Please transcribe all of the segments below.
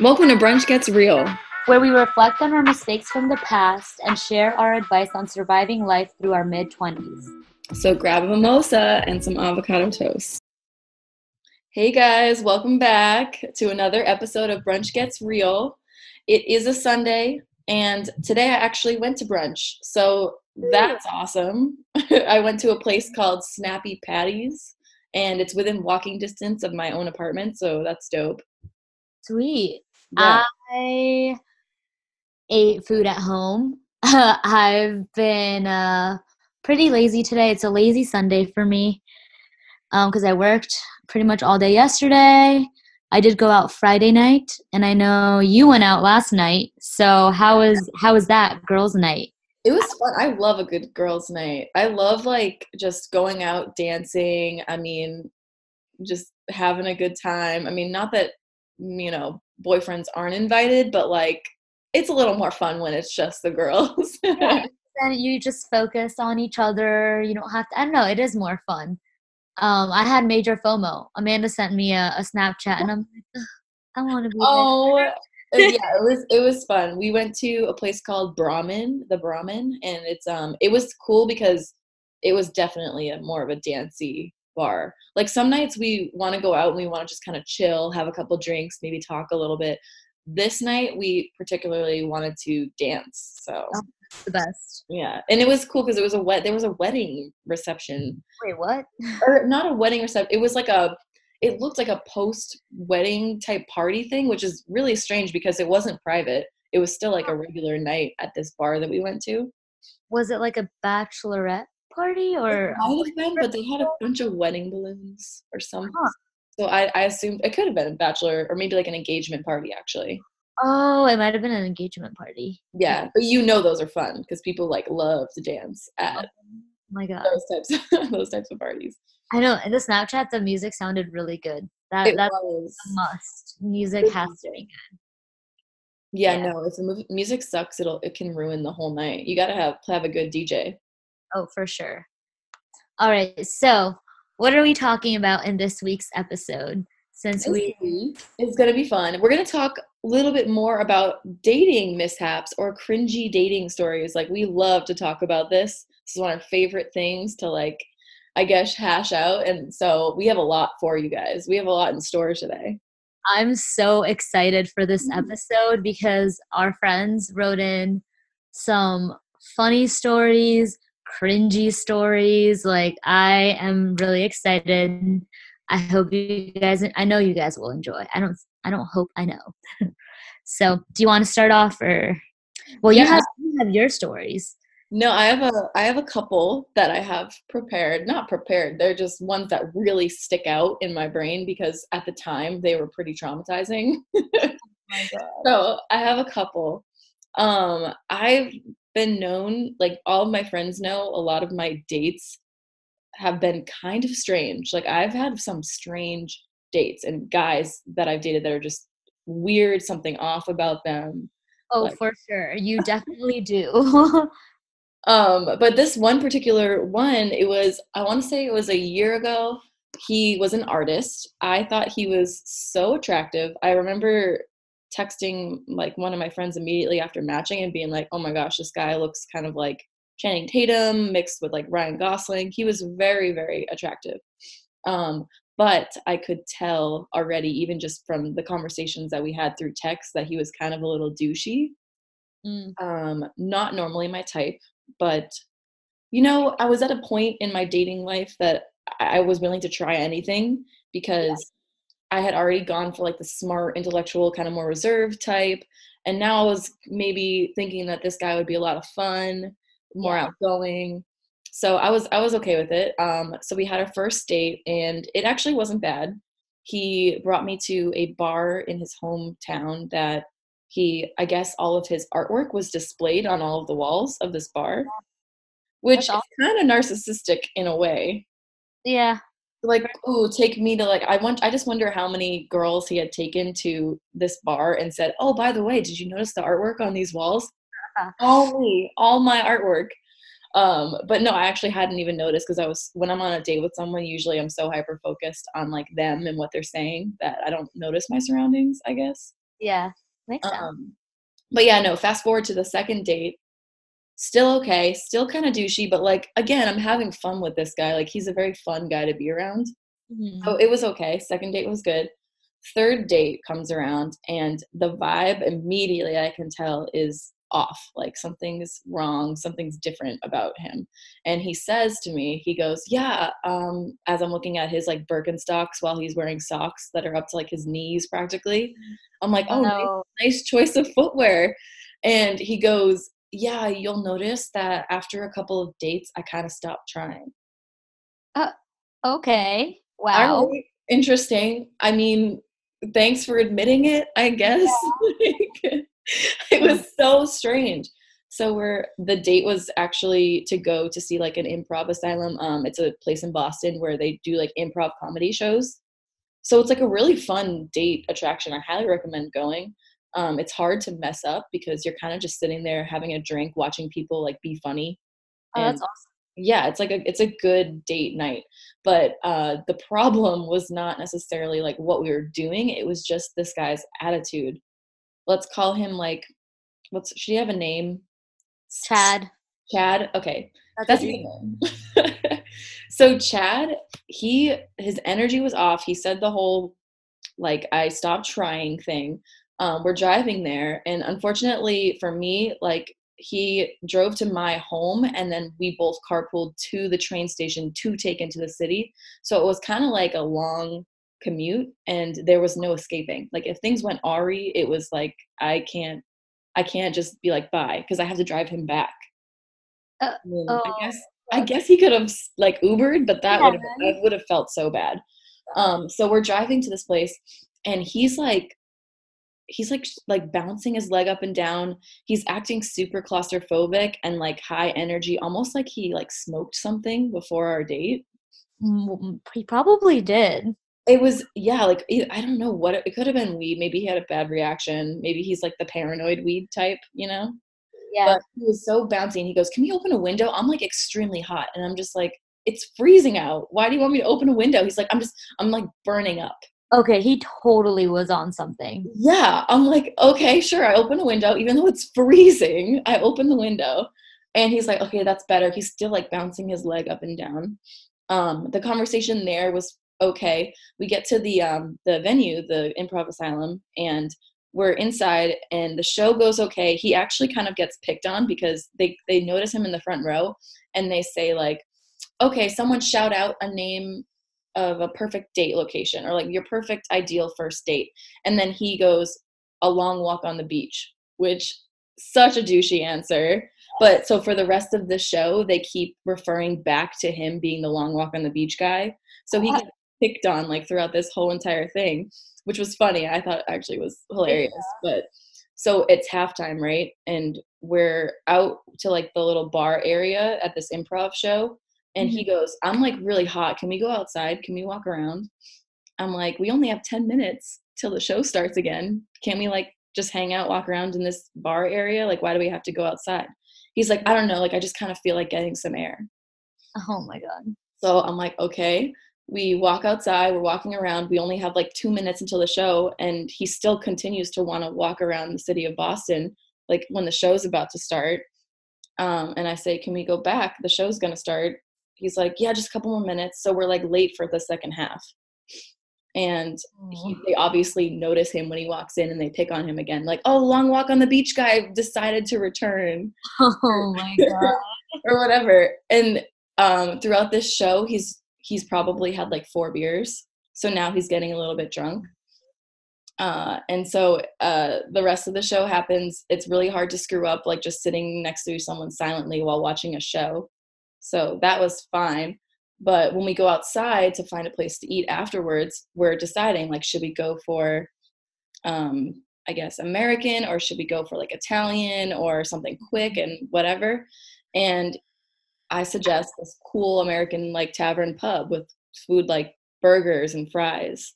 Welcome to Brunch Gets Real. where we reflect on our mistakes from the past and share our advice on surviving life through our mid 20s. So grab a mimosa and some avocado toast. Hey guys, welcome back to another episode of Brunch Gets Real. It is a Sunday, and today I actually went to brunch. So that's awesome. I went to a place called Snappy Patties, and it's within walking distance of my own apartment, so that's dope. Sweet. Yeah. I ate food at home. I've been uh, pretty lazy today. It's a lazy Sunday for me because I worked pretty much all day yesterday. I did go out Friday night, and I know you went out last night. So how was how was that girls' night? It was fun. I love a good girls' night. I love like just going out dancing. I mean, just having a good time. I mean, not that you know boyfriends aren't invited, but like it's a little more fun when it's just the girls. then you just focus on each other. You don't have to. I don't know. It is more fun. Um, I had major FOMO. Amanda sent me a, a Snapchat, and I'm like, I want to be. there." Oh, yeah, it was it was fun. We went to a place called Brahmin, the Brahmin, and it's um it was cool because it was definitely a more of a dancey bar. Like some nights we want to go out and we want to just kind of chill, have a couple drinks, maybe talk a little bit. This night we particularly wanted to dance. So Oh. the best. yeah, and it was cool because it was a wet. There was a wedding reception, Wait, what? or not a wedding reception. It was like a. It looked like a post wedding type party thing, which is really strange because it wasn't private. It was still like a regular night at this bar that we went to. Was it like a bachelorette party or? Might have been, but they had a bunch of wedding balloons or something. Huh. So I, I assumed it could have been a bachelor or maybe like an engagement party actually. Oh, it might have been an engagement party. Yeah, but you know those are fun because people like love to dance at Oh my god. those types of, those types of parties. I know. In the Snapchat, the music sounded really good. That It that's was. a must. Music has to be good. Yeah, Yeah. no, if the mu- music sucks, it'll it can ruin the whole night. You gotta have have a good DJ. Oh, for sure. All right. So, what are we talking about in this week's episode? Since we it's gonna be fun. We're gonna talk a little bit more about dating mishaps or cringy dating stories. Like we love to talk about this. This is one of our favorite things to like, I guess, hash out. And so we have a lot for you guys. We have a lot in store today. I'm so excited for this Mhm. episode because our friends wrote in some funny stories, cringy stories. Like, I am really excited. I hope you guys, I know you guys will enjoy. I don't, I don't hope, I know. so, do you want to start off or? Well, you have you have your stories. No, I have a I have a couple that I have prepared. Not prepared. They're just ones that really stick out in my brain because at the time they were pretty traumatizing. so I have a couple. Um, I've been known, like all of my friends know, a lot of my dates have been kind of strange. Like I've had some strange dates and guys that I've dated that are just weird, something off about them. Oh, Like- for sure. You definitely do. Um, but this one particular one, it was, I want to say it was a year ago. He was an artist. I thought he was so attractive. I remember texting like one of my friends immediately after matching and being like, oh my gosh, this guy looks kind of like Channing Tatum mixed with like Ryan Gosling. He was very, very attractive. Um, but I could tell already, even just from the conversations that we had through text, that he was kind of a little douchey Mm. um, not normally my type, but you know, I was at a point in my dating life that I was willing to try anything because I had already gone for like the smart, intellectual, kind of more reserved type. And now I was maybe thinking that this guy would be a lot of fun, more Yeah. outgoing. So I was I was okay with it. Um, so we had our first date, and it actually wasn't bad. He brought me to a bar in his hometown that he i guess all of his artwork was displayed on all of the walls of this bar which That's is kind of narcissistic in a way Yeah. like oh take me to like i want i just wonder how many girls he had taken to this bar and said oh by the way did you notice the artwork on these walls Uh-huh. all me all my artwork um, but no, I actually hadn't even noticed because I was when I'm on a date with someone, usually I'm so hyper focused on like them and what they're saying that I don't notice my surroundings, I guess. Yeah, makes sense. Um, but yeah, no, fast forward to the second date. Still okay, still kind of douchey, but like again, I'm having fun with this guy. Like he's a very fun guy to be around. Mhm. So it was okay. Second date was good. Third date comes around, and the vibe immediately I can tell is off. Like something's wrong, something's different about him. And he says to me, he goes, Yeah, um, as I'm looking at his like Birkenstocks while he's wearing socks that are up to like his knees practically. I'm like, Oh, nice, no. nice choice of footwear. And he goes, Yeah, you'll notice that after a couple of dates, I kind of stopped trying. Okay. Wow. interesting. I mean, thanks for admitting it, I guess. Like, it was so strange. So we're the date was actually to go to see like an improv asylum. Um, it's a place in Boston where they do like improv comedy shows. So it's like a really fun date attraction. I highly recommend going. Um, it's hard to mess up because you're kind of just sitting there having a drink, watching people like be funny. Oh, And that's awesome. yeah it's like a it's a good date night but uh the problem was not necessarily like what we were doing it was just this guy's attitude let's call him like what's should he have a name? Chad. chad? Okay. That's, that's a name. So chad he his energy was off. He said the whole like i stopped trying thing. Um, we're driving there and unfortunately for me like he drove to my home and then we both carpooled to the train station to take into the city. So it was kind of like a long commute and there was no escaping. Like if things went awry it was like i can't i can't just be like bye because i have to drive him back. Uh, Mm, oh, i guess i guess he could have like ubered but that Yeah, would have that would have felt so bad. Um so we're driving to this place and he's like he's like like bouncing his leg up and down. He's acting super claustrophobic and like high energy almost like he like smoked something before our date. Mm, He probably did. It was yeah like i don't know what it, it could have been weed. Maybe he had a bad reaction. Maybe he's like the paranoid weed type you know? Yeah. but he was so bouncy and he goes can we open a window? I'm like extremely hot and i'm just like it's freezing out. Why do you want me to open a window? He's like i'm just i'm like burning up. Okay, he totally was on something. yeah i'm like okay sure i open a window. Even though it's freezing i open the window. And he's like okay that's better. He's still like bouncing his leg up and down. Um the conversation there was okay we get to the um the venue the improv asylum and we're inside and the show goes okay. He actually kind of gets picked on because they they notice him in the front row and they say like okay someone shout out a name of a perfect date location or like your perfect ideal first date and then he goes a long walk on the beach which such a douchey answer. But so for the rest of the show they keep referring back to him being the long walk on the beach guy. So he gets picked on like throughout this whole entire thing which was funny. I thought actually was hilarious but so it's halftime right? And we're out to like the little bar area at this improv show and he mm-hmm. goes i'm like really hot. Can we go outside? Can we walk around? I'm like we only have 10 minutes till the show starts again. Can we like just hang out walk around in this bar area? Like why do we have to go outside? He's like i don't know. Like i just kind of feel like getting some air. Oh my god. so I'm like, okay. We walk outside, we're walking around. We only have like two minutes until the show, and he still continues to want to walk around the city of Boston, like when the show's about to start. Um, and I say, can we go back? The show's gonna start. He's like, yeah, just a couple more minutes. So we're like late for the second half. And he, they obviously notice him when he walks in and they pick on him again, like, oh, long walk on the beach guy decided to return Oh my god. or whatever. And um, throughout this show, he's he's probably had like four beers, so now he's getting a little bit drunk. Uh, and so uh, the rest of the show happens. It's really hard to screw up, like just sitting next to someone silently while watching a show. So that was fine. But when we go outside to find a place to eat afterwards, we're deciding like, should we go for, um, I guess, American or should we go for like Italian or something quick and whatever? And I suggest this cool American like tavern pub with food like burgers and fries.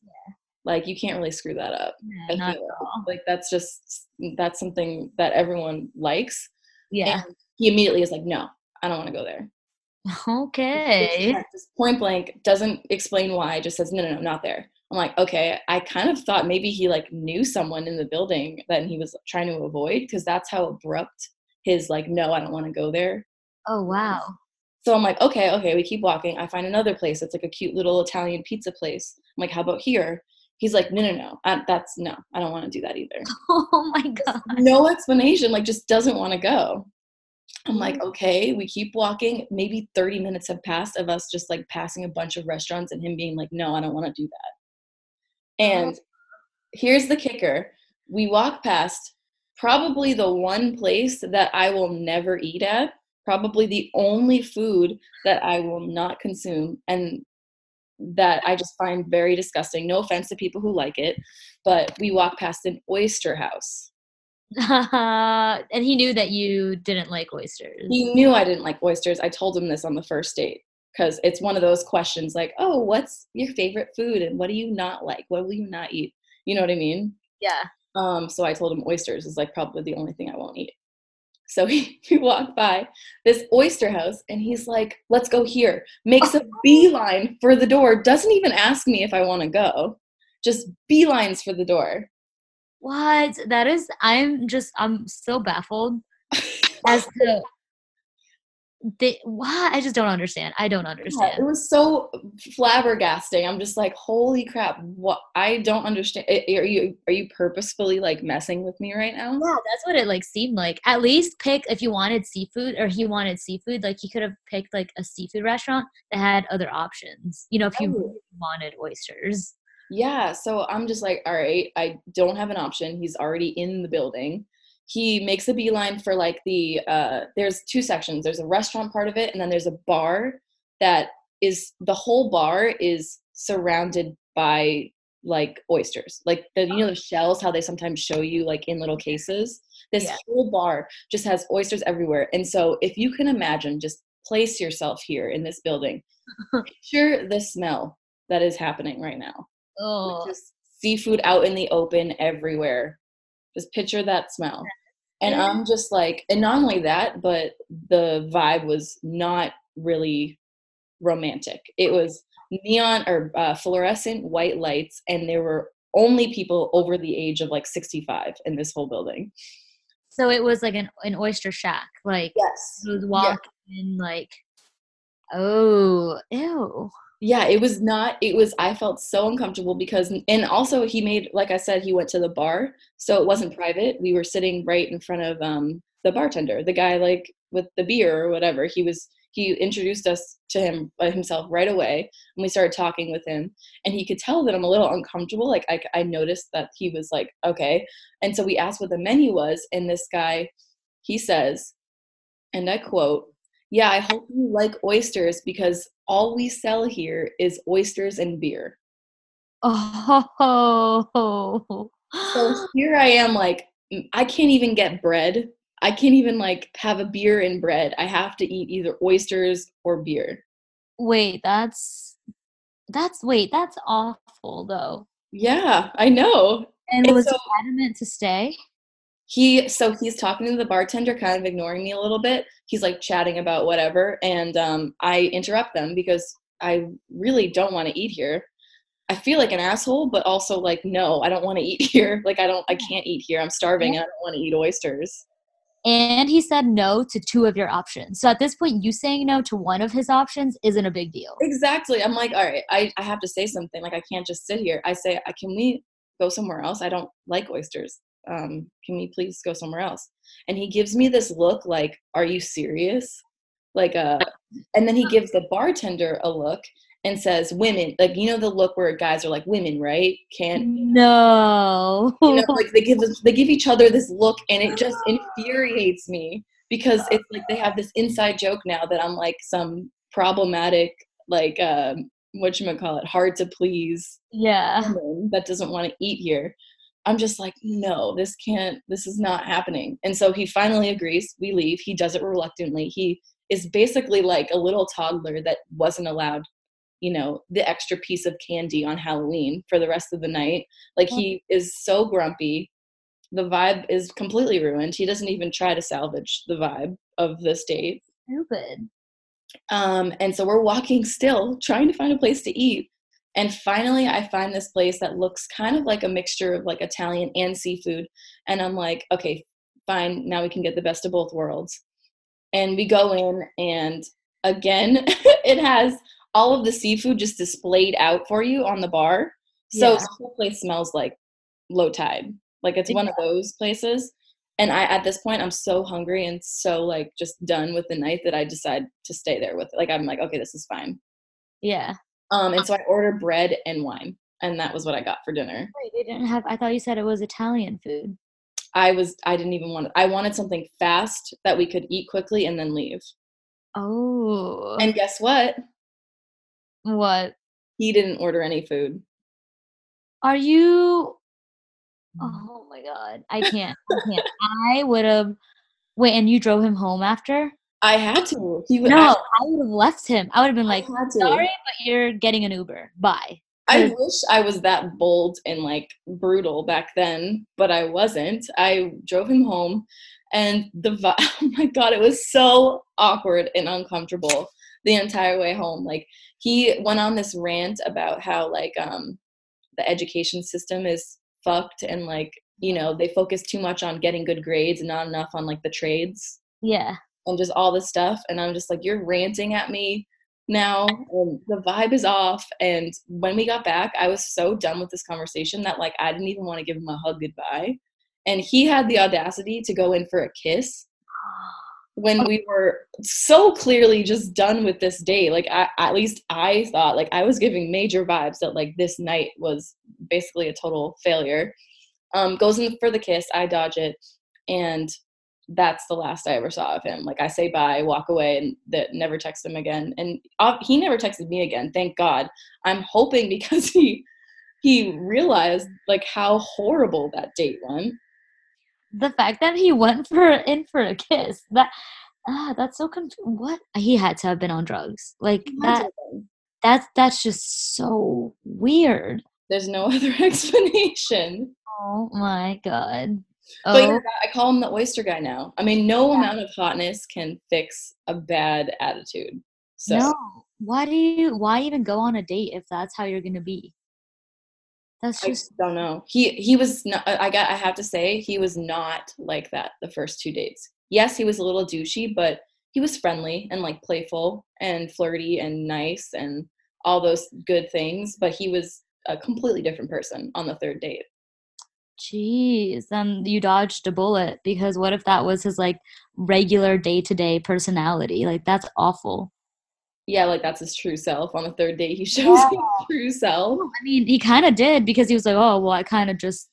Like you can't really screw that up. Yeah, not at all. like that's just that's something that everyone likes. Yeah. And he immediately is like, no, I don't want to go there. Okay. Just point blank, doesn't explain why, just says, no, no, no, not there. I'm like, okay. I kind of thought maybe he like knew someone in the building that he was trying to avoid because that's how abrupt his like, no, I don't want to go there. Oh wow. So I'm like, okay, okay, we keep walking. I find another place. It's like a cute little Italian pizza place. I'm like, how about here? He's like, no, no, no. I, that's no. I don't want to do that either. Oh my god. No explanation. Like, just doesn't want to go. I'm like, mm. okay, we keep walking. Maybe 30 minutes have passed of us just like passing a bunch of restaurants and him being like, no, I don't want to do that. And oh. here's the kicker we walk past probably the one place that I will never eat at, probably the only food that I will not consume, and that I just find very disgusting. No offense to people who like it, but we walk past an oyster house. and he knew that you didn't like oysters. He knew I didn't like oysters. I told him this on the first date because it's one of those questions like, oh, what's your favorite food and what do you not like? What will you not eat? You know what I mean? Yeah. Um, so I told him oysters is like probably the only thing I won't eat. So he, he walked by this oyster house and he's like, let's go here. Makes a beeline for the door, doesn't even ask me if I want to go, just beelines for the door. What? That is, I'm just, I'm so baffled as to they, what? I just don't understand. I don't Yeah, understand. it was so flabbergasting. I'm just like, holy crap! What? I don't understand. Are you are you purposefully like messing with me right now? Yeah, that's what it like seemed like. At least pick if you wanted seafood or he wanted seafood, like he could have picked like a seafood restaurant that had other options. You know, if you really wanted oysters. Yeah. So I'm just like, all right, I don't have an option. He's already in the building. He makes a beeline for like the uh there's two sections. There's a restaurant part of it, and then there's a bar that is the whole bar is surrounded by like oysters. Like the you know the shells, how they sometimes show you like in little cases. This Yeah. whole bar just has oysters everywhere. And so if you can imagine, just place yourself here in this building. Picture the smell that is happening right now Oh, just seafood out in the open everywhere. Just picture that smell. And I'm just like, and not only that, but the vibe was not really romantic. It was neon or uh, fluorescent white lights, and there were only people over the age of like 65 in this whole building. so it was like an, an oyster shack. Like Yes. it was walking in like, oh, ew. Yeah it was not it was i felt so uncomfortable because and also he made like i said he went to the bar so it wasn't private. We were sitting right in front of um the bartender the guy like with the beer or whatever. He was he introduced us to him by himself right away and we started talking with him and he could tell that i'm a little uncomfortable like i, I noticed that he was like okay. And so we asked what the menu was and this guy he says and i quote yeah, I hope you like oysters because all we sell here is oysters and beer. Oh, So here I am, like, I can't even get bread. I can't even, like, have a beer and bread. I have to eat either oysters or beer. wait, that's that's wait, that's awful though. Yeah, I know. And And was so- adamant to stay? He, so he's talking to the bartender, kind of ignoring me a little bit. He's like chatting about whatever. And um, I interrupt them because I really don't want to eat here. I feel like an asshole, but also like, no, I don't want to eat here. Like, I don't, I can't eat here. I'm starving and I don't want to eat oysters. And he said no to two of your options. So at this point, you saying no to one of his options isn't a big deal. Exactly. I'm like, all right, I, I have to say something. Like, I can't just sit here. I say, "Uh, can we go somewhere else? I don't like oysters. Um, can we please go somewhere else? And he gives me this look like, are you serious? Like, uh, and then he gives the bartender a look and says, women, like, you know, the look where guys are like, women, right? Can't, No. you know, like they give they give each other this look, and it just infuriates me because it's like they have this inside joke now that I'm like some problematic, like um, what you call it, hard to please yeah. woman that doesn't want to eat here. I'm just like, no, this can't, this is not happening. And so he finally agrees. We leave. He does it reluctantly. He is basically like a little toddler that wasn't allowed, you know, the extra piece of candy on Halloween for the rest of the night. Like he is so grumpy. The vibe is completely ruined. He doesn't even try to salvage the vibe of this date. stupid. Um, and so we're walking still, trying to find a place to eat. And finally, I find this place that looks kind of like a mixture of like Italian and seafood. And I'm like, okay, fine, now we can get the best of both worlds. And we go in, and again, it has all of the seafood just displayed out for you on the bar. So Yeah. the whole place smells like low tide. Like it's one of those places. And I at this point I'm so hungry and so like just done with the night that I decide to stay there with like I'm like, okay, this is fine. Yeah. Um and so I ordered bread and wine. And that was what I got for dinner. Wait, they didn't have. I thought you said it was Italian food. I was I didn't even want I wanted something fast that we could eat quickly and then leave. Oh. And guess what? what He didn't order any food. are you? Oh my god, I can't. I can't. I would have. Wait, and you drove him home after? I had to. He would No, I, I would have left him. I would have been like, sorry, but you're getting an Uber. Bye. I wish I was that bold and like brutal back then, but I wasn't. I drove him home and the vi- oh my god, it was so awkward and uncomfortable the entire way home. Like he went on this rant about how like um the education system is fucked and like, you know, they focus too much on getting good grades and not enough on like the trades Yeah. And just all this stuff and i'm just like you're ranting at me now and the vibe is off and when we got back i was so done with this conversation that like i didn't even want to give him a hug goodbye and he had the audacity to go in for a kiss when we were so clearly just done with this day like I, at least i thought like i was giving major vibes that like this night was basically a total failure um goes in for the kiss i dodge it and that's the last I ever saw of him. Like I say bye, walk away, and that never text him again. And uh, he never texted me again. Thank God. I'm hoping because he he realized like how horrible that date went. The fact that he went for in for a kiss that ah that's so conf- what he had to have been on drugs like that that's that's just so weird There's no other explanation. oh my god But oh yeah, I call him the oyster guy now. I mean, no amount of hotness can fix a bad attitude. So no why do you why even go on a date if that's how you're gonna be that's I just don't know. He he was not. I got. I have to say he was not like that the first two dates. Yes, he was a little douchey, but he was friendly and like playful and flirty and nice and all those good things. But he was a completely different person on the third date. Jeez, then you dodged a bullet because what if that was his like regular day to day personality? Like that's awful. Yeah, like that's his true self. On the third date, he shows his true self. I mean, he kind of did because he was like, "Oh, well, I kind of just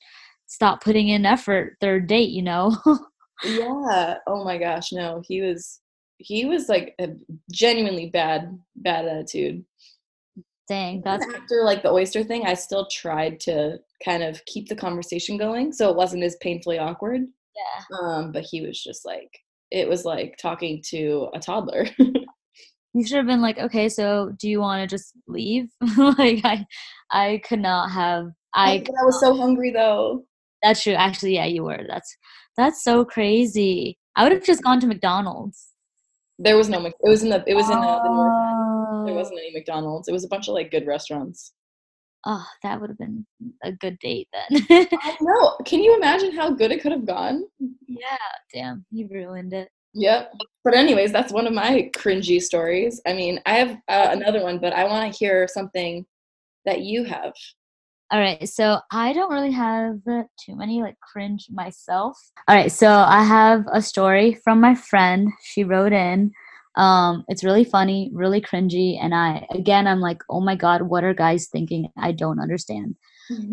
stopped putting in effort third date," you know. Yeah. Oh my gosh, no. He was. He was like a genuinely bad, bad attitude. Dang, that's after like the oyster thing, I still tried to kind of keep the conversation going so it wasn't as painfully awkward. yeah. Um, but he was just like it was like talking to a toddler. You should have been like, "Okay, so do you want to just leave?" like I, I could not have. I. But I was so hungry though. That's true. Actually, yeah, you were. That's that's so crazy. I would have just gone to McDonald's. There was no. It was in the. It was in the, the north. There Oh. wasn't any McDonald's. It was a bunch of like good restaurants. Oh, that would have been a good date then. I know. Can you imagine how good it could have gone? yeah, damn, you ruined it. Yep. But anyways, that's one of my cringy stories. I mean, I have uh, another one, but I want to hear something that you have. All right, so I don't really have too many like cringe myself. All right, so I have a story from my friend. She wrote in. Um, it's really funny, really cringy, and I again I'm like, oh my god, what are guys thinking? I don't understand.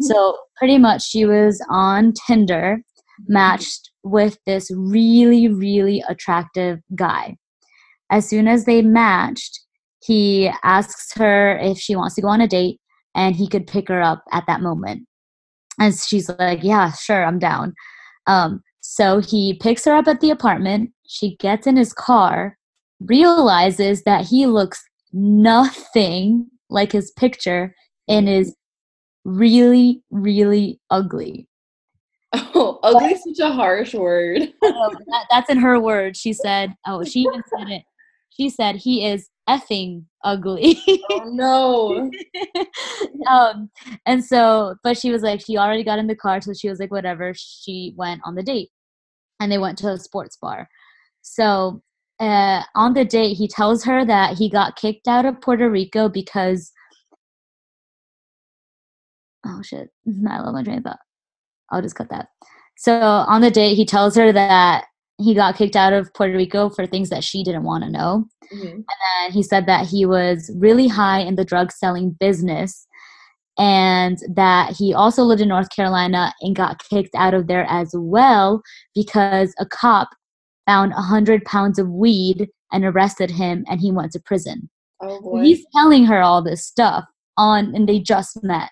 So pretty much, she was on Tinder, matched with this really, really attractive guy. As soon as they matched, he asks her if she wants to go on a date and he could pick her up at that moment. And she's like, Yeah, sure, I'm down. Um, so he picks her up at the apartment. She gets in his car, realizes that he looks nothing like his picture and is really, really ugly. Oh, ugly is such a harsh word. Oh, that, that's in her words. She said, "Oh, she even said it. she said he is effing ugly. oh no. um, and so, but she was like, she already got in the car, so she was like, whatever. She went on the date, and they went to a sports bar. So uh, on the date, he tells her that he got kicked out of Puerto Rico because. Oh shit! I love my train of thought. I'll just cut that. So on the date, he tells her that he got kicked out of Puerto Rico for things that she didn't want to know. Mm-hmm. And then he said that he was really high in the drug selling business and that he also lived in North Carolina and got kicked out of there as well because a cop found 100 pounds of weed and arrested him and he went to prison. Oh boy. He's telling her all this stuff on and they just met.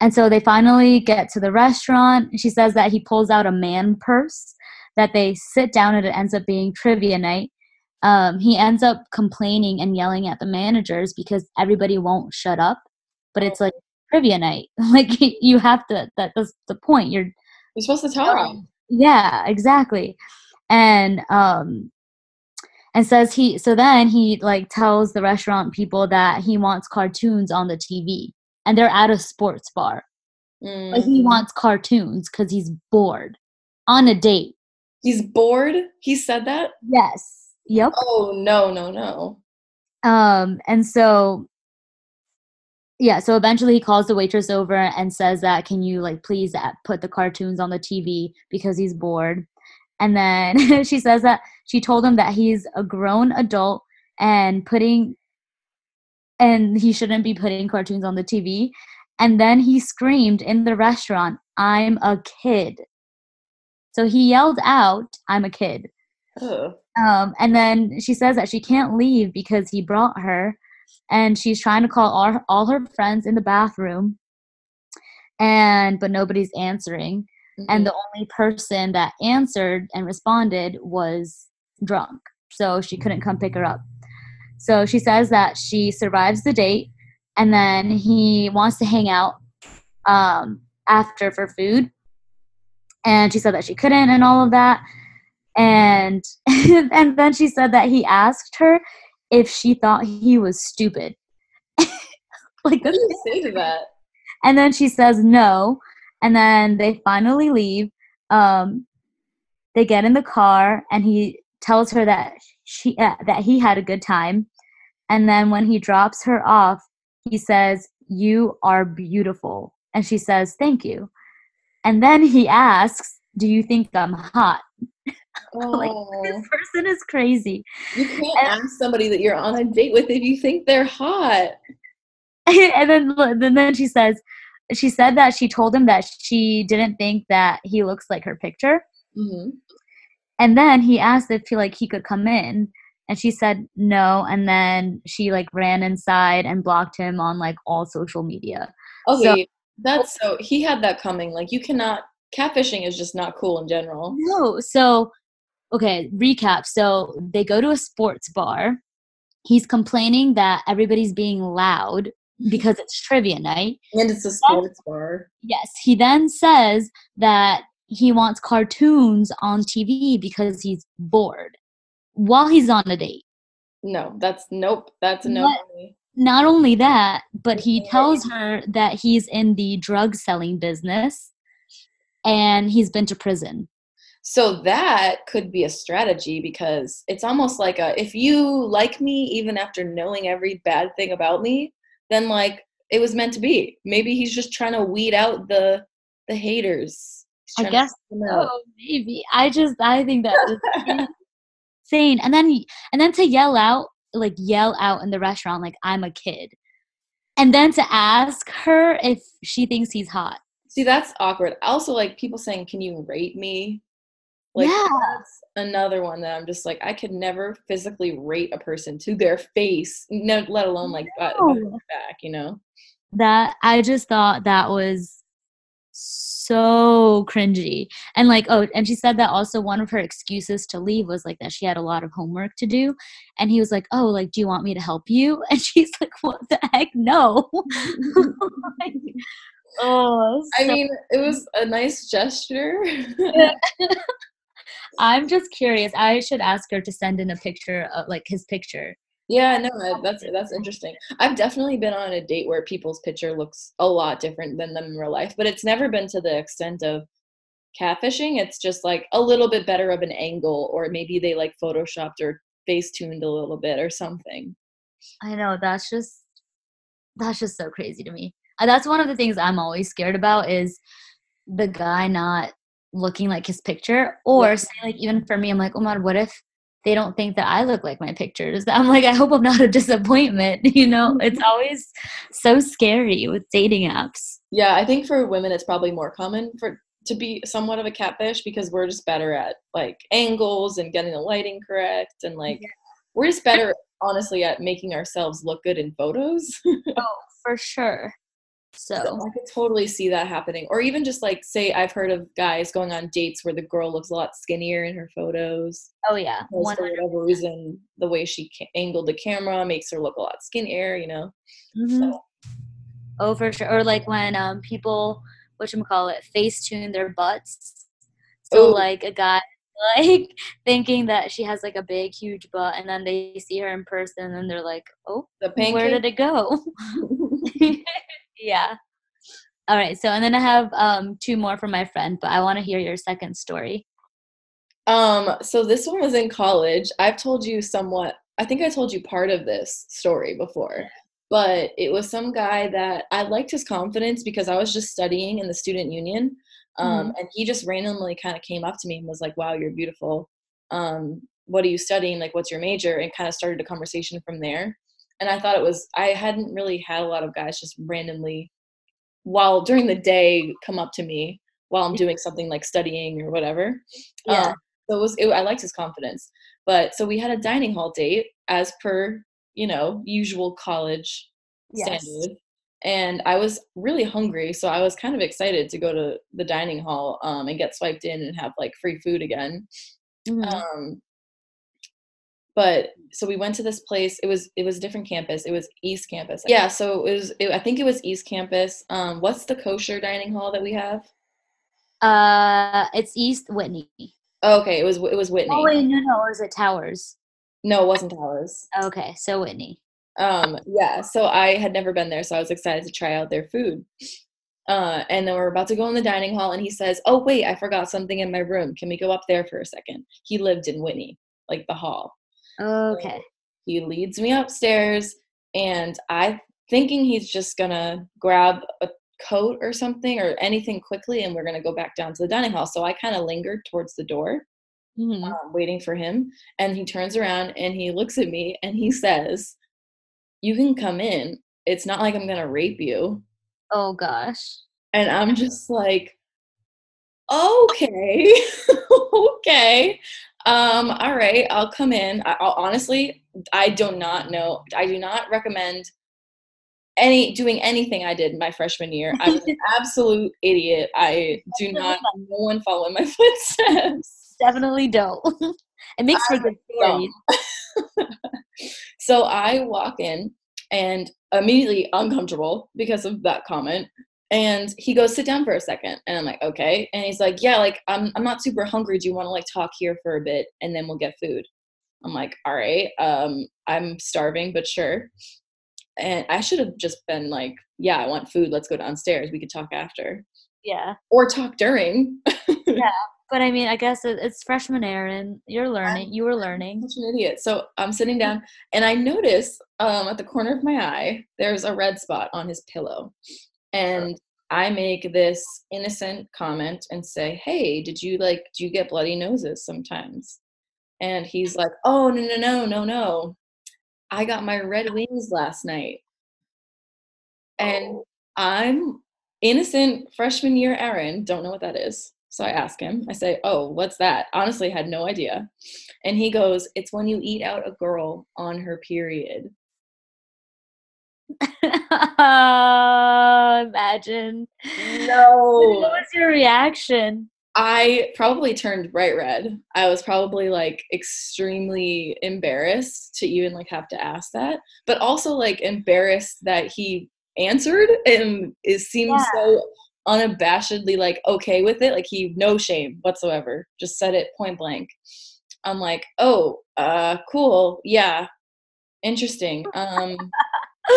And so they finally get to the restaurant. She says that he pulls out a man purse, that they sit down and it ends up being trivia night. Um, he ends up complaining and yelling at the managers because everybody won't shut up. But it's like trivia night. Like you have to. That, that's the point. You're you're supposed to tell them. Yeah, exactly. And um, and says he. So then he like tells the restaurant people that he wants cartoons on the TV and they're at a sports bar. Mm. But he mm-hmm. wants cartoons because he's bored on a date. He's bored? He said that? Yes. Yep. Oh, no, no, no. Um, and so yeah, so eventually he calls the waitress over and says that can you like please uh, put the cartoons on the TV because he's bored. And then she says that she told him that he's a grown adult and putting and he shouldn't be putting cartoons on the TV. And then he screamed in the restaurant, I'm a kid. So he yelled out, I'm a kid. Um, and then she says that she can't leave because he brought her. And she's trying to call all, all her friends in the bathroom. And but nobody's answering. Mm-hmm. And the only person that answered and responded was drunk. So she couldn't come pick her up. So she says that she survives the date and then he wants to hang out um, after for food. And she said that she couldn't and all of that. And and then she said that he asked her if she thought he was stupid. like what do you say to that? And then she says no. And then they finally leave. Um, they get in the car and he tells her that she uh, that he had a good time and then when he drops her off he says you are beautiful and she says thank you and then he asks do you think i'm hot oh. like this person is crazy you can't and, ask somebody that you're on a date with if you think they're hot and then and then she says she said that she told him that she didn't think that he looks like her picture mm-hmm. And then he asked if he like he could come in and she said no and then she like ran inside and blocked him on like all social media. Okay. So, that's so he had that coming. Like you cannot catfishing is just not cool in general. No. So okay, recap. So they go to a sports bar. He's complaining that everybody's being loud because it's trivia night. And it's a sports bar. Yes. He then says that he wants cartoons on TV because he's bored while he's on a date. No, that's nope. That's no. Not only that, but he tells her that he's in the drug selling business and he's been to prison. So that could be a strategy because it's almost like a if you like me even after knowing every bad thing about me, then like it was meant to be. Maybe he's just trying to weed out the the haters I guess so, maybe. I just I think that is insane. And then and then to yell out, like yell out in the restaurant, like I'm a kid. And then to ask her if she thinks he's hot. See, that's awkward. Also, like people saying, "Can you rate me?" Like yeah. that's another one that I'm just like, I could never physically rate a person to their face, no, let alone like uh, no. back. You know. That I just thought that was so cringy. And like, oh, and she said that also one of her excuses to leave was like that she had a lot of homework to do. And he was like, oh, like, do you want me to help you? And she's like, what the heck? No. like, oh, so- I mean, it was a nice gesture. I'm just curious. I should ask her to send in a picture of like his picture. Yeah, no, that's that's interesting. I've definitely been on a date where people's picture looks a lot different than them in real life, but it's never been to the extent of catfishing. It's just like a little bit better of an angle, or maybe they like photoshopped or face tuned a little bit or something. I know that's just that's just so crazy to me. Uh, That's one of the things I'm always scared about is the guy not looking like his picture, or Yeah. say like even for me, I'm like, oh my, what if they don't think that I look like my pictures? I'm like, I hope I'm not a disappointment. You know, mm-hmm. it's always so scary with dating apps. Yeah, I think for women it's probably more common for to be somewhat of a catfish because we're just better at like angles and getting the lighting correct and like we're just better honestly at making ourselves look good in photos. Oh, for sure. So So I could totally see that happening. Or even just like say I've heard of guys going on dates where the girl looks a lot skinnier in her photos. oh yeah, for whatever reason, the way she angled the camera makes her look a lot skinnier, you know. Mhm. Oh, for sure. Or like when um people, what you call it, face tune their butts. So Ooh. like a guy like thinking that she has like a big huge butt, and then they see her in person, and they're like, oh, The where did it go? yeah. All right. So and then I have um two more from my friend, but I want to hear your second story. um, so this one was in college. I've told you somewhat. I think I told you part of this story before, but it was some guy that I liked his confidence because I was just studying in the student union, um, and he just randomly kind of came up to me and was like, "Wow, you're beautiful. Um, what are you studying? Like, what's your major?" And kind of started a conversation from there. And I thought it was I hadn't really had a lot of guys just randomly while during the day come up to me while I'm doing something like studying or whatever. Yeah. Um, so it was it, I liked his confidence. But so we had a dining hall date as per, you know, usual college Yes. standard. And I was really hungry, so I was kind of excited to go to the dining hall um, and get swiped in and have like free food again. Mhm. Um, but so we went to this place. It was it was a different campus. It was East Campus. Yeah, so it was. It, I think it was East Campus. Um, what's the kosher dining hall that we have? Uh, it's East Whitney. Oh, okay, it was it was Whitney. Oh wait, no, no, or is it Towers? No, it wasn't Towers. Okay, so Whitney. Um, yeah, so I had never been there, so I was excited to try out their food. Uh, and then we're about to go in the dining hall, and he says, "Oh wait, I forgot something in my room. Can we go up there for a second? He lived in Whitney, like the hall. Okay. He leads me upstairs, and I thinking he's just gonna grab a coat or something or anything quickly, and we're gonna go back down to the dining hall. So I kind of lingered towards the door, Mhm. um, waiting for him. And he turns around and he looks at me and he says, "You can come in. It's not like I'm gonna rape you." Oh gosh. And I'm just like, okay, okay, um, all right, I'll come in. I, I'll, honestly, I do not know. I do not recommend any doing anything I did my freshman year. I was an absolute idiot. I do not. No one follow in my footsteps. Definitely don't. it makes for good stories. So I walk in and immediately uncomfortable because of that comment. And he goes, sit down for a second. And I'm like, okay. And he's like, yeah, like I'm I'm not super hungry. Do you want to like talk here for a bit and then we'll get food? I'm like, all right. Um, I'm starving, but sure. And I should have just been like, yeah, I want food. Let's go downstairs. We could talk after. Yeah. Or talk during. Yeah. But I mean, I guess it's freshman Aaron. You're learning. You were learning. Such an idiot. So I'm sitting down and I notice um, at the corner of my eye, there's a red spot on his pillow. And I make this innocent comment and say, Hey, did you like, do you get bloody noses sometimes? And he's like, Oh, no, no, no, no, no. I got my red wings last night. And oh. I'm innocent freshman year Aaron, don't know what that is. So I ask him, I say, Oh, what's that? Honestly, had no idea. And he goes, It's when you eat out a girl on her period. Imagine. No. What was your reaction? I probably turned bright red. I was probably like extremely embarrassed to even like have to ask that, but also like embarrassed that he answered and it seemed Yeah. so unabashedly like okay with it. Like he no shame whatsoever. Just said it point blank. I'm like, oh, uh, cool, yeah, interesting. Um,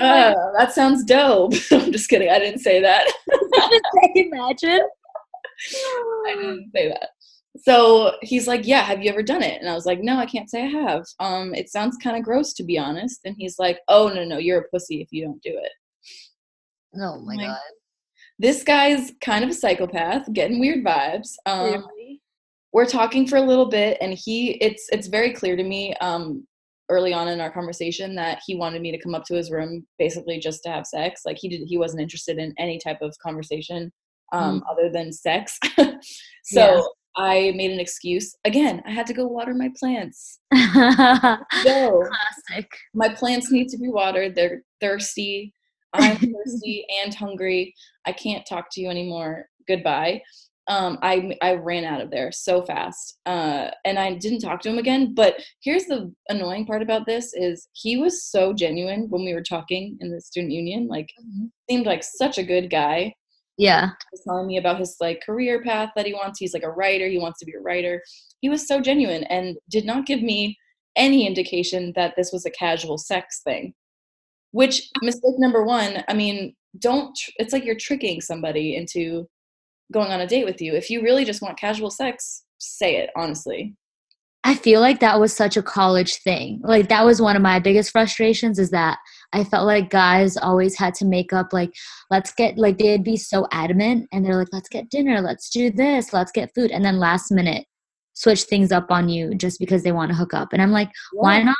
uh, that sounds dope. I'm just kidding. I didn't say that. Imagine. I didn't say that. So he's like, "Yeah, have you ever done it?" And I was like, "No, I can't say I have. Um, it sounds kind of gross to be honest." And he's like, "Oh no, no, you're a pussy if you don't do it." Oh my Like, god. This guy's kind of a psychopath, getting weird vibes. Um, Really? we're talking for a little bit and he it's it's very clear to me um early on in our conversation that he wanted me to come up to his room basically just to have sex. Like he did he wasn't interested in any type of conversation um other than sex. So Yeah. i made an excuse. Again i had to go water my plants. Classic. go my plants need to be watered. They're thirsty. I'm thirsty and hungry. I can't talk to you anymore. Goodbye um, I, I ran out of there so fast uh, and i didn't talk to him again but here's the annoying part about this is he was so genuine when we were talking in the student union like seemed like such a good guy. Yeah. He was telling me about his like career path that he wants. He's like a writer. He wants to be a writer. He was so genuine and did not give me any indication that this was a casual sex thing which mistake number one i mean don't tr- it's like you're tricking somebody into going on a date with you if you really just want casual sex say it honestly I feel like that was such a college thing. Like that was one of my biggest frustrations is that I felt like guys always had to make up like let's get like they'd be so adamant and they're like let's get dinner, let's do this, let's get food and then last minute switch things up on you just because they want to hook up. And I'm like why not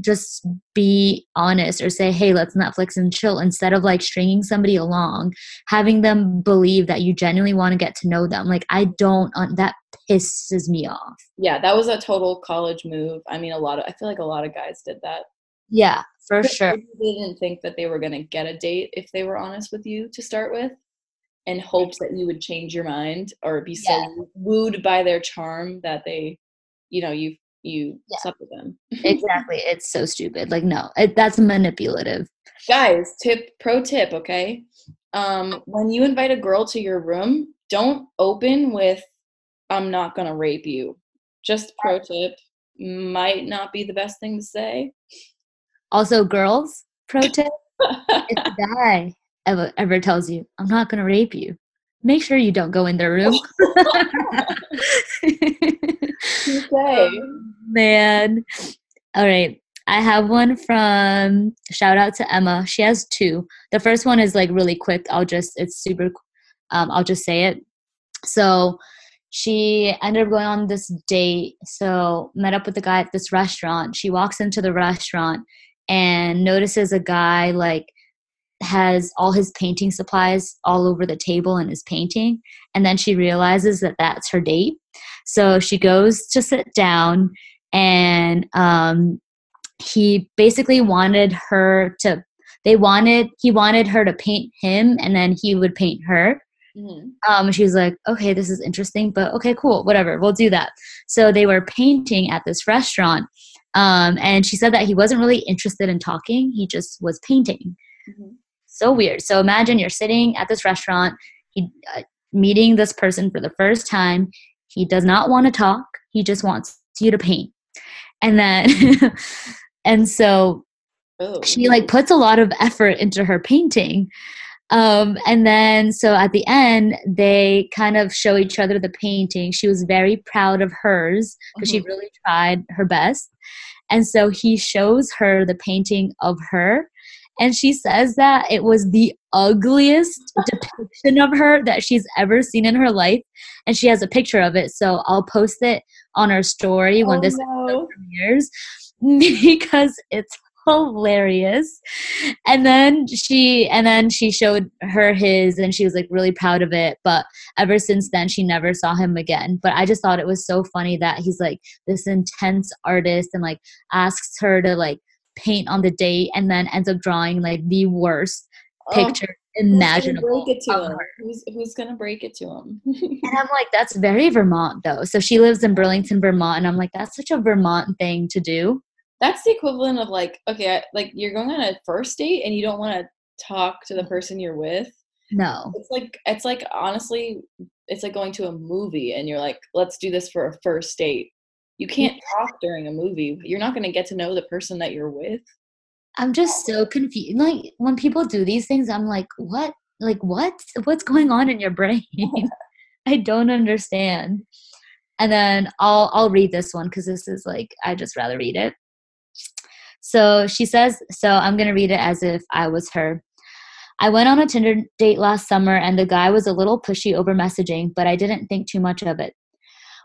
just be honest or say hey let's netflix and chill instead of like stringing somebody along having them believe that you genuinely want to get to know them. Like i don't un- that pisses me off. Yeah that was a total college move. I mean a lot of i feel like a lot of guys did that. Yeah for sure. they didn't think that they were going to get a date if they were honest with you to start with and hoped that you would change your mind or be so wooed by their charm that they you know you you Yeah. slept with them. Exactly it's so stupid like no it, that's manipulative. Guys tip pro tip okay? Um when you invite a girl to your room don't open with i'm not gonna rape you. Just pro tip might not be the best thing to say. Also girls pro tip if a guy ever, ever tells you i'm not going to rape you make sure you don't go in their room Okay. man. All right. I have one from shout out to emma. She has two. The first one is like really quick. I'll just it's super um, i'll just say it. So she ended up going on this date. So met up with the guy at this restaurant. She walks into the restaurant and notices a guy like has all his painting supplies all over the table and is painting and then she realizes that that's her date so she goes to sit down and um, he basically wanted her to they wanted he wanted her to paint him and then he would paint her Mhm. um, she was like, okay, this is interesting, but okay, cool, whatever, we'll do that. So they were painting at this restaurant, um, and she said that he wasn't really interested in talking, he just was painting. Mhm. So weird. So imagine you're sitting at this restaurant, he, uh, meeting this person for the first time. He does not want to talk, he just wants you to paint. And then, and so Oh. she like puts a lot of effort into her painting um and then so at the end they kind of show each other the painting she was very proud of hers because she Mhm. really tried her best and so he shows her the painting of her and she says that it was the ugliest depiction of her that she's ever seen in her life. And she has a picture of it so i'll post it on her story when Oh, this no. premieres because it's hilarious. And then she and then she showed her his and she was like really proud of it but ever since then she never saw him again. But i just thought it was so funny that he's like this intense artist and like asks her to like paint on the date and then ends up drawing like the worst Oh, picture imaginable break it to him? Who's, who's gonna break it to him? and i'm like that's very vermont though so she lives in burlington vermont and i'm like that's such a vermont thing to do That's the equivalent of like, okay, I- like you're going on a first date and you don't want to talk to the person you're with. No. It's like it's like honestly, it's like going to a movie and you're like, let's do this for a first date. You can't talk during a movie. You're not going to get to know the person that you're with. I'm just so confused. Like when people do these things, I'm like, what? Like what? What's going on in your brain? I don't understand. And then I'll I'll read this one because this is like I just rather read it. So she says, so I'm gonna read it as if I was her. I went on a Tinder date last summer and the guy was a little pushy over messaging, but I didn't think too much of it.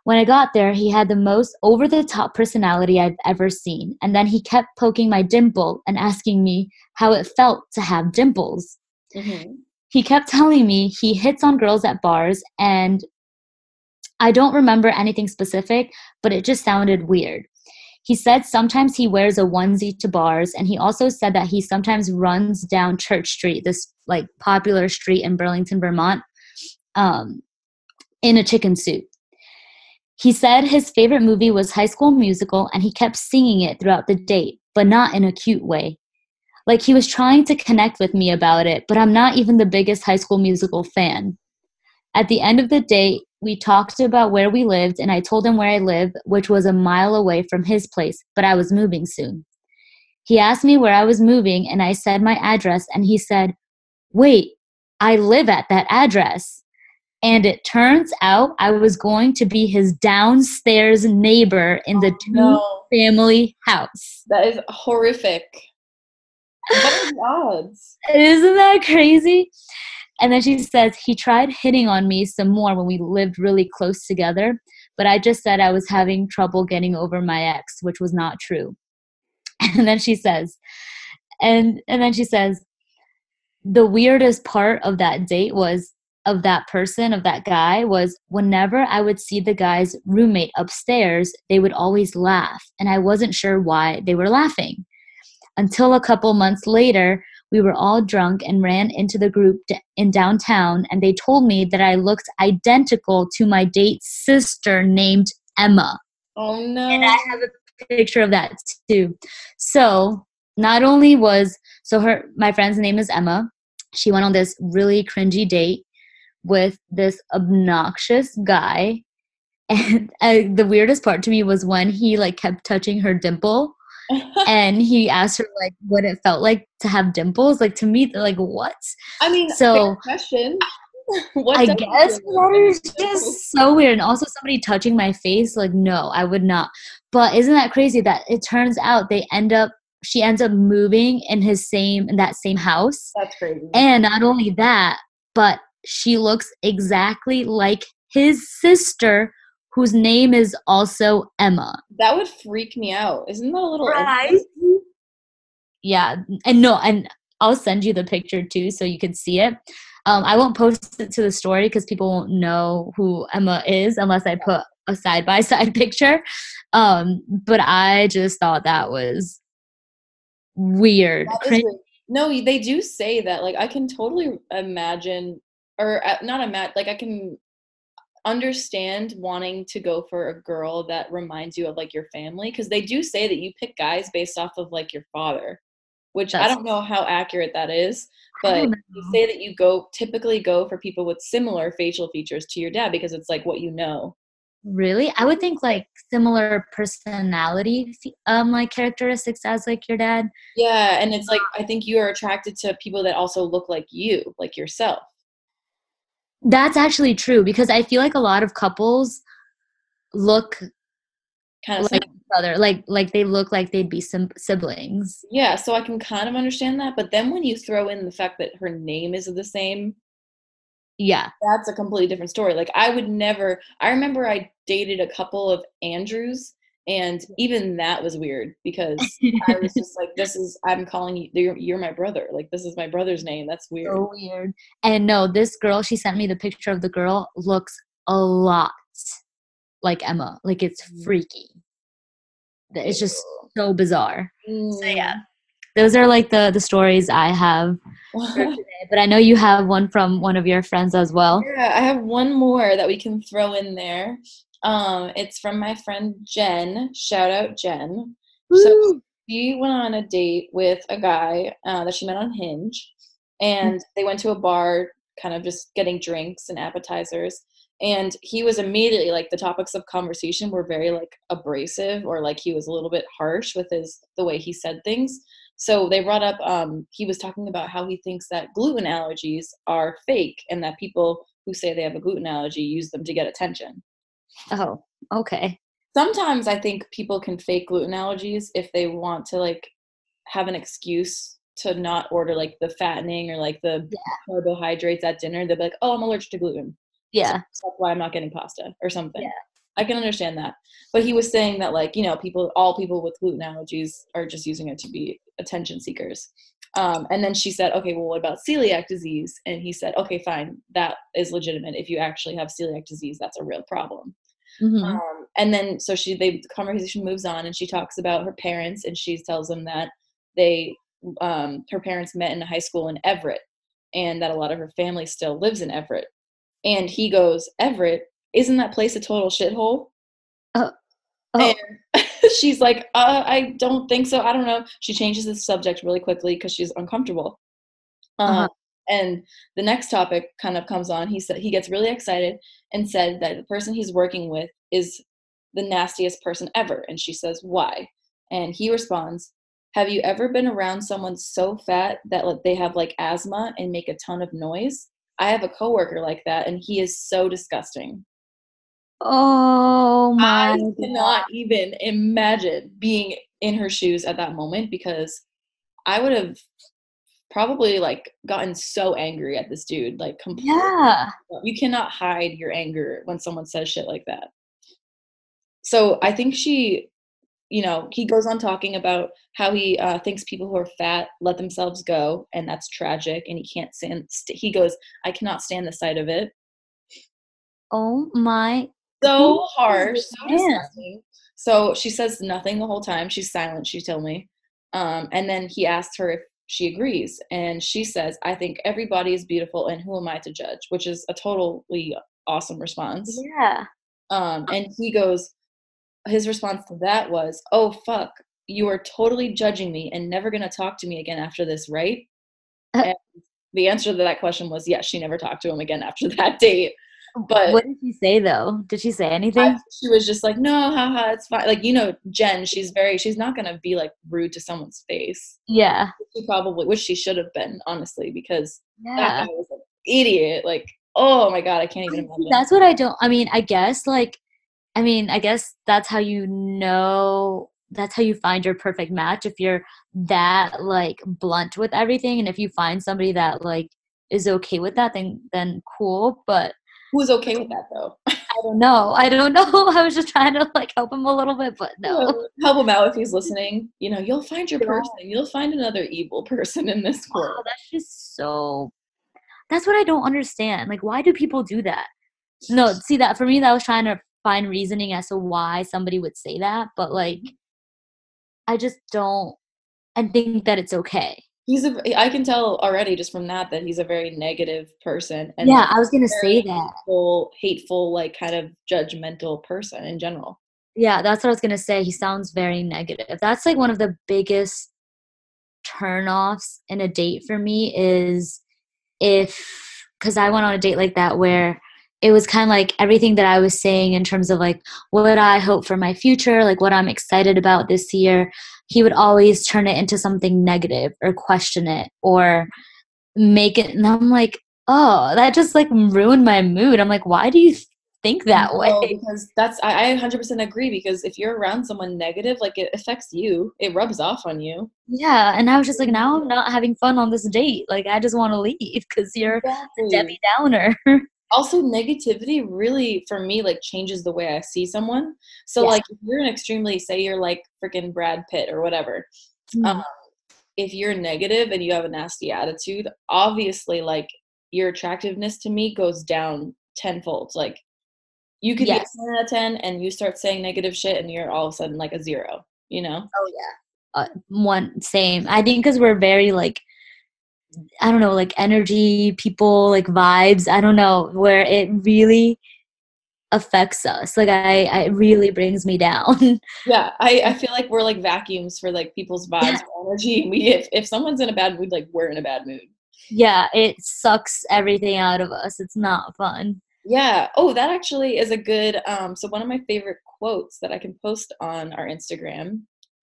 When I got there, he had the most over the top personality I've ever seen. And then he kept poking my dimple and asking me how it felt to have dimples. Mm-hmm. He kept telling me he hits on girls at bars, and I don't remember anything specific, but it just sounded weird. He said sometimes he wears a onesie to bars, and he also said that he sometimes runs down Church Street, this like popular street in Burlington, Vermont, um, in a chicken suit. He said his favorite movie was High School Musical, and he kept singing it throughout the date, but not in a cute way. Like he was trying to connect with me about it, but I'm not even the biggest High School Musical fan. At the end of the date, we talked about where we lived, and I told him where I live, which was a mile away from his place, but I was moving soon. He asked me where I was moving, and I said my address, and he said, Wait, I live at that address. And it turns out I was going to be his downstairs neighbor in the oh, two no. family house. That is horrific. What are the odds? Isn't that crazy? And then she says, he tried hitting on me some more when we lived really close together, but I just said I was having trouble getting over my ex, which was not true. And then she says, and and then she says, the weirdest part of that date was of that person, of that guy, was whenever I would see the guy's roommate upstairs, they would always laugh. And I wasn't sure why they were laughing. Until a couple months later, we were all drunk and ran into the group in downtown, and they told me that I looked identical to my date's sister named Emma. Oh no. And I have a picture of that too. So, not only was so her my friend's name is Emma. She went on this really cringy date with this obnoxious guy. And uh, the weirdest part to me was when he like kept touching her dimple and he asked her like what it felt like to have dimples. Like to me, like what? I mean, so question. what I guess that is just so weird. And also somebody touching my face, like no, I would not. But isn't that crazy that it turns out they end up she ends up moving in his same in that same house. That's crazy. And not only that, but she looks exactly like his sister whose name is also Emma. That would freak me out. Isn't that a little right? Yeah, and no, and I'll send you the picture too so you can see it. Um, I won't post it to the story because people won't know who Emma is unless I put a side by side picture. Um, but I just thought that was weird. That weird. No, they do say that. Like, I can totally imagine, or uh, not imagine, like, I can understand wanting to go for a girl that reminds you of like your family because they do say that you pick guys based off of like your father which That's, i don't know how accurate that is but you say that you go typically go for people with similar facial features to your dad because it's like what you know. Really? I would think like similar personality um like characteristics as like your dad. Yeah and it's like i think you are attracted to people that also look like you like yourself that's actually true because I feel like a lot of couples look kind of like each other, like like they look like they'd be sim- siblings. Yeah, so I can kind of understand that, but then when you throw in the fact that her name is the same, yeah, that's a completely different story. Like I would never. I remember I dated a couple of Andrews, and even that was weird because I was just like, "This is I'm calling you. You're, you're, my brother. Like this is my brother's name. That's weird." So weird. And no, this girl. She sent me the picture of the girl. Looks a lot like Emma. Like it's mm. freaky. It's just so bizarre. Mm. So yeah, those are like the the stories I have. but I know you have one from one of your friends as well. Yeah, I have one more that we can throw in there. Um, it's from my friend Jen. Shout out Jen. Woo! So she went on a date with a guy uh, that she met on Hinge, and they went to a bar kind of just getting drinks and appetizers and he was immediately like the topics of conversation were very like abrasive or like he was a little bit harsh with his the way he said things so they brought up um, he was talking about how he thinks that gluten allergies are fake and that people who say they have a gluten allergy use them to get attention Oh, okay. sometimes i think people can fake gluten allergies if they want to like have an excuse to not order like the fattening or like the carbohydrates at dinner they'll be like oh i'm allergic to gluten Yeah. that's why I'm not getting pasta or something. Yeah. I can understand that. But he was saying that like, you know, people all people with gluten allergies are just using it to be attention seekers. Um, and then she said, okay, well, what about celiac disease? And he said, okay, fine, that is legitimate. If you actually have celiac disease, that's a real problem. Mhm. Um, and then so she, they, the conversation moves on, and she talks about her parents, and she tells them that they, um, her parents met in a high school in Everett, and that a lot of her family still lives in Everett. And he goes, Everett, isn't that place a total shithole? Oh. And she's like, uh, I don't think so. I don't know. She changes the subject really quickly because she's uncomfortable. Um, Uh-huh. And the next topic kind of comes on. He said he gets really excited and said that the person he's working with is the nastiest person ever. And she says, Why? And he responds, Have you ever been around someone so fat that like, they have like asthma and make a ton of noise? I have a coworker like that, and he is so disgusting. Oh my I God. cannot even imagine being in her shoes at that moment because I would have probably like gotten so angry at this dude. Like, completely. Yeah. you cannot hide your anger when someone says shit like that. So I think she, you know, he goes on talking about how he uh, thinks people who are fat let themselves go, and that's tragic, and he can't stand. St- he goes, I cannot stand the sight of it. Oh my. So harsh, so disgusting. So she says nothing the whole time. She's silent. She told me, um, and then he asks her if she agrees, and she says, "I think everybody is beautiful, and who am I to judge?" Which is a totally awesome response. Yeah. Um, and he goes, his response to that was, "Oh fuck, you are totally judging me and never gonna talk to me again after this, right?" Uh. and the answer to that question was yes. She never talked to him again after that date. But What did she say though? Did she say anything? I- she was just like, no, haha, it's fine. Like, you know, Jen, she's very, she's not going to be like rude to someone's face. yeah. She probably, which she should have been, honestly, because that guy was an idiot. Like, oh my God, I can't even imagine. That's what I don't. I mean, I guess like, I mean, I guess that's how you know. That's how you find your perfect match. If you're that like blunt with everything, and if you find somebody that like is okay with that, then then cool. But Who's okay with that though? I don't know. I don't know. I was just trying to like help him a little bit, but no. Help him out if he's listening. You know, you'll find your Yeah. person. You'll find another evil person in this Oh, world. that's just so. That's what I don't understand. Like, why do people do that? No, see that for me, that was trying to find reasoning as to why somebody would say that, but like, mm-hmm. I just don't. and think that it's okay. He's a. I can tell already just from that that he's a very negative person. And yeah, I was gonna say that. hateful, hateful, like kind of judgmental person in general. Yeah, that's what I was gonna say. He sounds very negative. That's like one of the biggest turnoffs in a date for me is if because I went on a date like that where it was kind of like everything that I was saying in terms of like what I hope for my future, like what I'm excited about this year. He would always turn it into something negative or question it or make it. And I'm like, oh, that just like ruined my mood. I'm like, why do you think that No, way? because that's I, I 100% agree because if you're around someone negative like it affects you it rubs off on you Yeah, and I was just like, now I'm not having fun on this date. Like, I just want to leave because you're a Debbie Downer. also negativity really for me like changes the way i see someone so Yeah. like if you're an extremely say you're like freaking brad pitt or whatever um, if you're negative and you have a nasty attitude obviously like your attractiveness to me goes down tenfold like you could Yes. be a 10 out of 10 and you start saying negative shit and you're all of a sudden like a zero you know oh yeah, uh, one same. I think because we're very like, I don't know, like energy people, like vibes. I don't know where it really affects us. Like, I, I it really brings me down. Yeah, I, I feel like we're like vacuums for like people's vibes and energy. We if, if someone's in a bad mood, like we're in a bad mood. yeah, it sucks everything out of us. It's not fun. Yeah. Oh, that actually is a good. Um, so one of my favorite quotes that I can post on our Instagram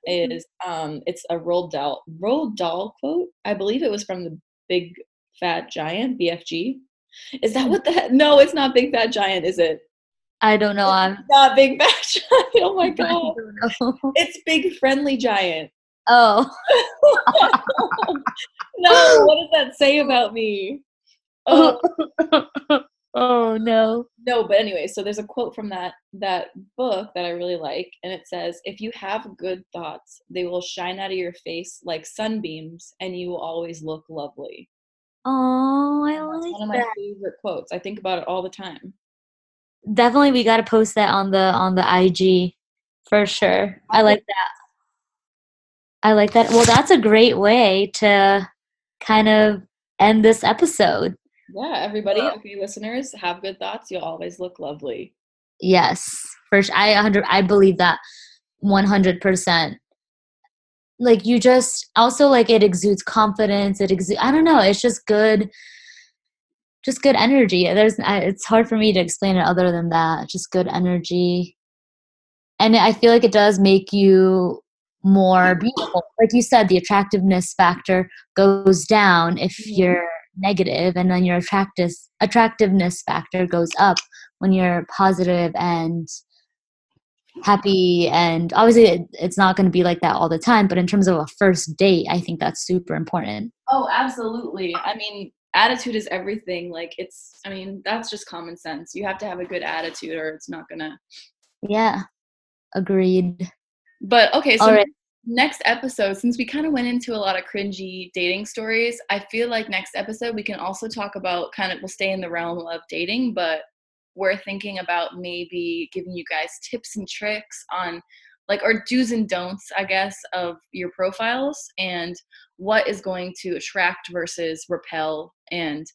Mm-hmm. is um, it's a Roald Dahl Roald Dahl quote. I believe it was from the Big Fat Giant BFG. Is that hmm. what the? No, it's not Big Fat Giant, is it? I don't know. I'm Not Big Fat Giant. Oh my I god, don't know. it's Big Friendly Giant. Oh, no, what does that say about me? Oh, oh no. no, but anyway, so there's a quote from that that book that I really like, and it says, "If you have good thoughts, they will shine out of your face like sunbeams, and you will always look lovely." Oh, I That's one of my that. favorite quotes. I think about it all the time. Definitely, we got to post that on the on the IG for sure. I like that. I like that. Well, that's a great way to kind of end this episode. Yeah, everybody, okay, listeners, have good thoughts. You'll always look lovely. Yes, first sure. I 100 I believe that 100%. Like you just also like it exudes confidence. It exudes I don't know, it's just good just good energy. There's it's hard for me to explain it other than that. Just good energy. And I feel like it does make you more beautiful. Like you said, the attractiveness factor goes down if you're negative and then your attractive attractiveness factor goes up when you're positive and happy and obviously it, it's not going to be like that all the time but in terms of a first date i think that's super important Oh, absolutely. I mean, attitude is everything. Like it's I mean, that's just common sense. You have to have a good attitude or it's not gonna yeah agreed But okay, so All right. Next episode, since we kind of went into a lot of cringy dating stories, I feel like next episode we can also talk about kind of we'll stay in the realm of dating, but we're thinking about maybe giving you guys tips and tricks on like or do's and don'ts, I guess, of your profiles and what is going to attract versus repel and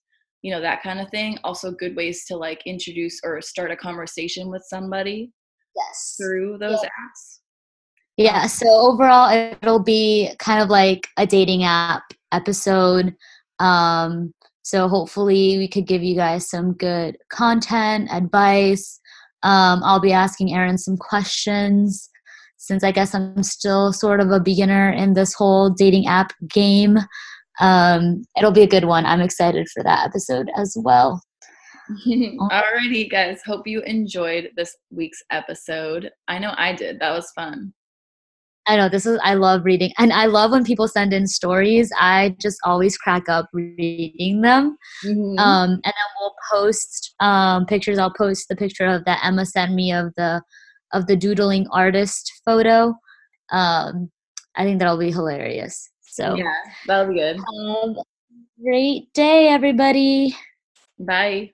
you know that kind of thing. Also good ways to like introduce or start a conversation with somebody yes through those Yeah. apps. Yeah so overall it'll be kind of like a dating app episode um so hopefully we could give you guys some good content advice um i'll be asking Erin some questions since i guess i'm still sort of a beginner in this whole dating app game um it'll be a good one i'm excited for that episode as well Alrighty, guys. Hope you enjoyed this week's episode. I know I did. That was fun. I know this is I love reading and I love when people send in stories. I just always crack up reading them. Mhm. Um and then we'll post um pictures. I'll post the picture of that Emma sent me of the of the doodling artist photo. Um I think that'll be hilarious. So yeah, that'll be good. a great day everybody. Bye.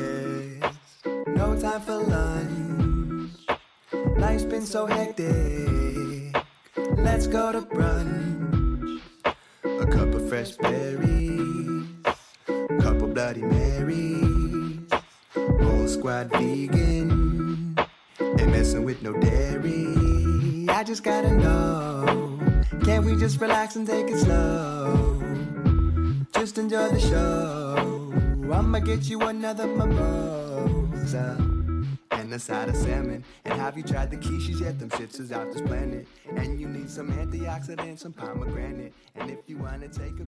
been so hectic. Let's go to brunch. A cup of fresh berries. Couple Bloody Marys. Whole squad vegan. Ain't messing with no dairy. I just gotta know. Can't we just relax and take it slow? Just enjoy the show. I'ma get you another mimosa and a side of salmon. And have you tried the quiches yet? Them shits is out this planet. And you need some antioxidants, some pomegranate. And if you wanna take a